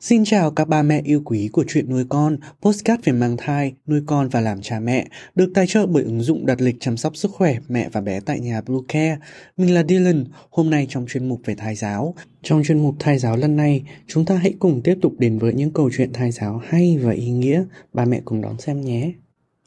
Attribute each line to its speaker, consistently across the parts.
Speaker 1: Xin chào các ba mẹ yêu quý của chuyện nuôi con, postcard về mang thai, nuôi con và làm cha mẹ, được tài trợ bởi ứng dụng đặt lịch chăm sóc sức khỏe mẹ và bé tại nhà Blue Care. Mình là Dylan, hôm nay trong chuyên mục về thai giáo. Trong chuyên mục thai giáo lần này, chúng ta hãy cùng tiếp tục đến với những câu chuyện thai giáo hay và ý nghĩa. Ba mẹ cùng đón xem nhé.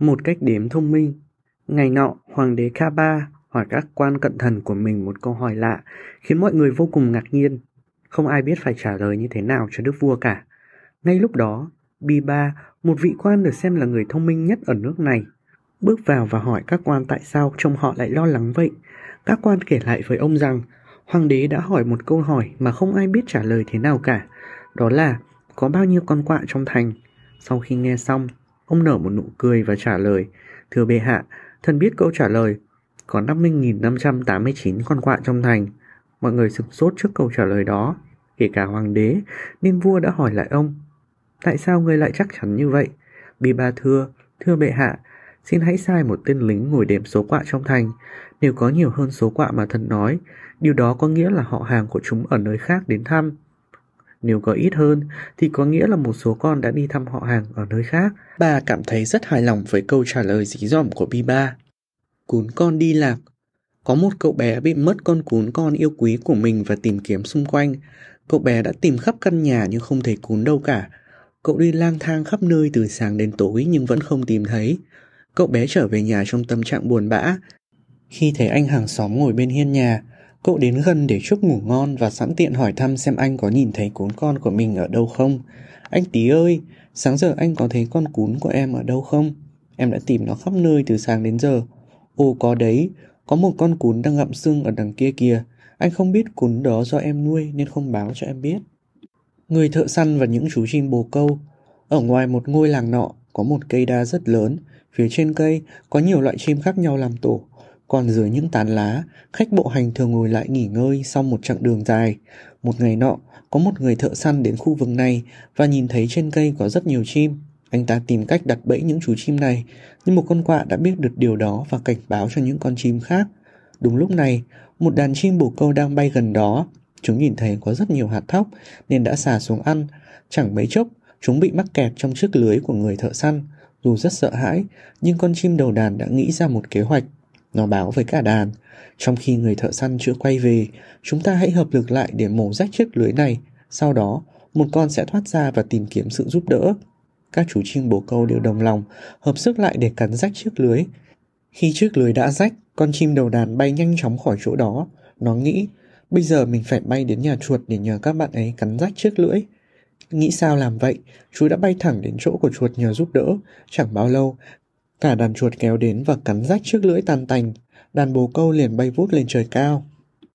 Speaker 1: Một cách đếm thông minh Ngày nọ, Hoàng đế Kaba hỏi các quan cận thần của mình một câu hỏi lạ, khiến mọi người vô cùng ngạc nhiên. Không ai biết phải trả lời như thế nào cho đức vua cả. Ngay lúc đó, Biba, một vị quan được xem là người thông minh nhất ở nước này, bước vào và hỏi các quan tại sao trông họ lại lo lắng vậy. Các quan kể lại với ông rằng, hoàng đế đã hỏi một câu hỏi mà không ai biết trả lời thế nào cả. Đó là, có bao nhiêu con quạ trong thành? Sau khi nghe xong, Ông nở một nụ cười và trả lời, Thưa bệ hạ, thần biết câu trả lời. Có 50.589 con quạ trong thành. Mọi người sửng sốt trước câu trả lời đó, kể cả hoàng đế, nên vua đã hỏi lại ông. Tại sao người lại chắc chắn như vậy? Bi ba thưa, thưa bệ hạ, xin hãy sai một tên lính ngồi đếm số quạ trong thành. Nếu có nhiều hơn số quạ mà thần nói, điều đó có nghĩa là họ hàng của chúng ở nơi khác đến thăm. Nếu có ít hơn thì có nghĩa là một số con đã đi thăm họ hàng ở nơi khác. Bà cảm thấy rất hài lòng với câu trả lời dí dỏm của Biba. Cún con đi lạc. Có một cậu bé bị mất con cún con yêu quý của mình và tìm kiếm xung quanh. Cậu bé đã tìm khắp căn nhà nhưng không thấy cún đâu cả. Cậu đi lang thang khắp nơi từ sáng đến tối nhưng vẫn không tìm thấy. Cậu bé trở về nhà trong tâm trạng buồn bã. Khi thấy anh hàng xóm ngồi bên hiên nhà, Cậu đến gần để chúc ngủ ngon và sẵn tiện hỏi thăm xem anh có nhìn thấy cún con của mình ở đâu không. Anh tí ơi, sáng giờ anh có thấy con cún của em ở đâu không? Em đã tìm nó khắp nơi từ sáng đến giờ. Ồ có đấy, có một con cún đang gặm xương ở đằng kia kìa. Anh không biết cún đó do em nuôi nên không báo cho em biết. Người thợ săn và những chú chim bồ câu. Ở ngoài một ngôi làng nọ có một cây đa rất lớn. Phía trên cây có nhiều loại chim khác nhau làm tổ. Còn dưới những tán lá, khách bộ hành thường ngồi lại nghỉ ngơi sau một chặng đường dài. Một ngày nọ, có một người thợ săn đến khu vực này và nhìn thấy trên cây có rất nhiều chim. Anh ta tìm cách đặt bẫy những chú chim này, nhưng một con quạ đã biết được điều đó và cảnh báo cho những con chim khác. Đúng lúc này, một đàn chim bồ câu đang bay gần đó. Chúng nhìn thấy có rất nhiều hạt thóc nên đã xả xuống ăn. Chẳng mấy chốc, chúng bị mắc kẹt trong chiếc lưới của người thợ săn. Dù rất sợ hãi, nhưng con chim đầu đàn đã nghĩ ra một kế hoạch nó báo với cả đàn. Trong khi người thợ săn chưa quay về, chúng ta hãy hợp lực lại để mổ rách chiếc lưới này. Sau đó, một con sẽ thoát ra và tìm kiếm sự giúp đỡ. Các chú chim bồ câu đều đồng lòng, hợp sức lại để cắn rách chiếc lưới. Khi chiếc lưới đã rách, con chim đầu đàn bay nhanh chóng khỏi chỗ đó. Nó nghĩ, bây giờ mình phải bay đến nhà chuột để nhờ các bạn ấy cắn rách chiếc lưỡi. Nghĩ sao làm vậy, chú đã bay thẳng đến chỗ của chuột nhờ giúp đỡ. Chẳng bao lâu, Cả đàn chuột kéo đến và cắn rách chiếc lưỡi tàn tành, đàn bồ câu liền bay vút lên trời cao.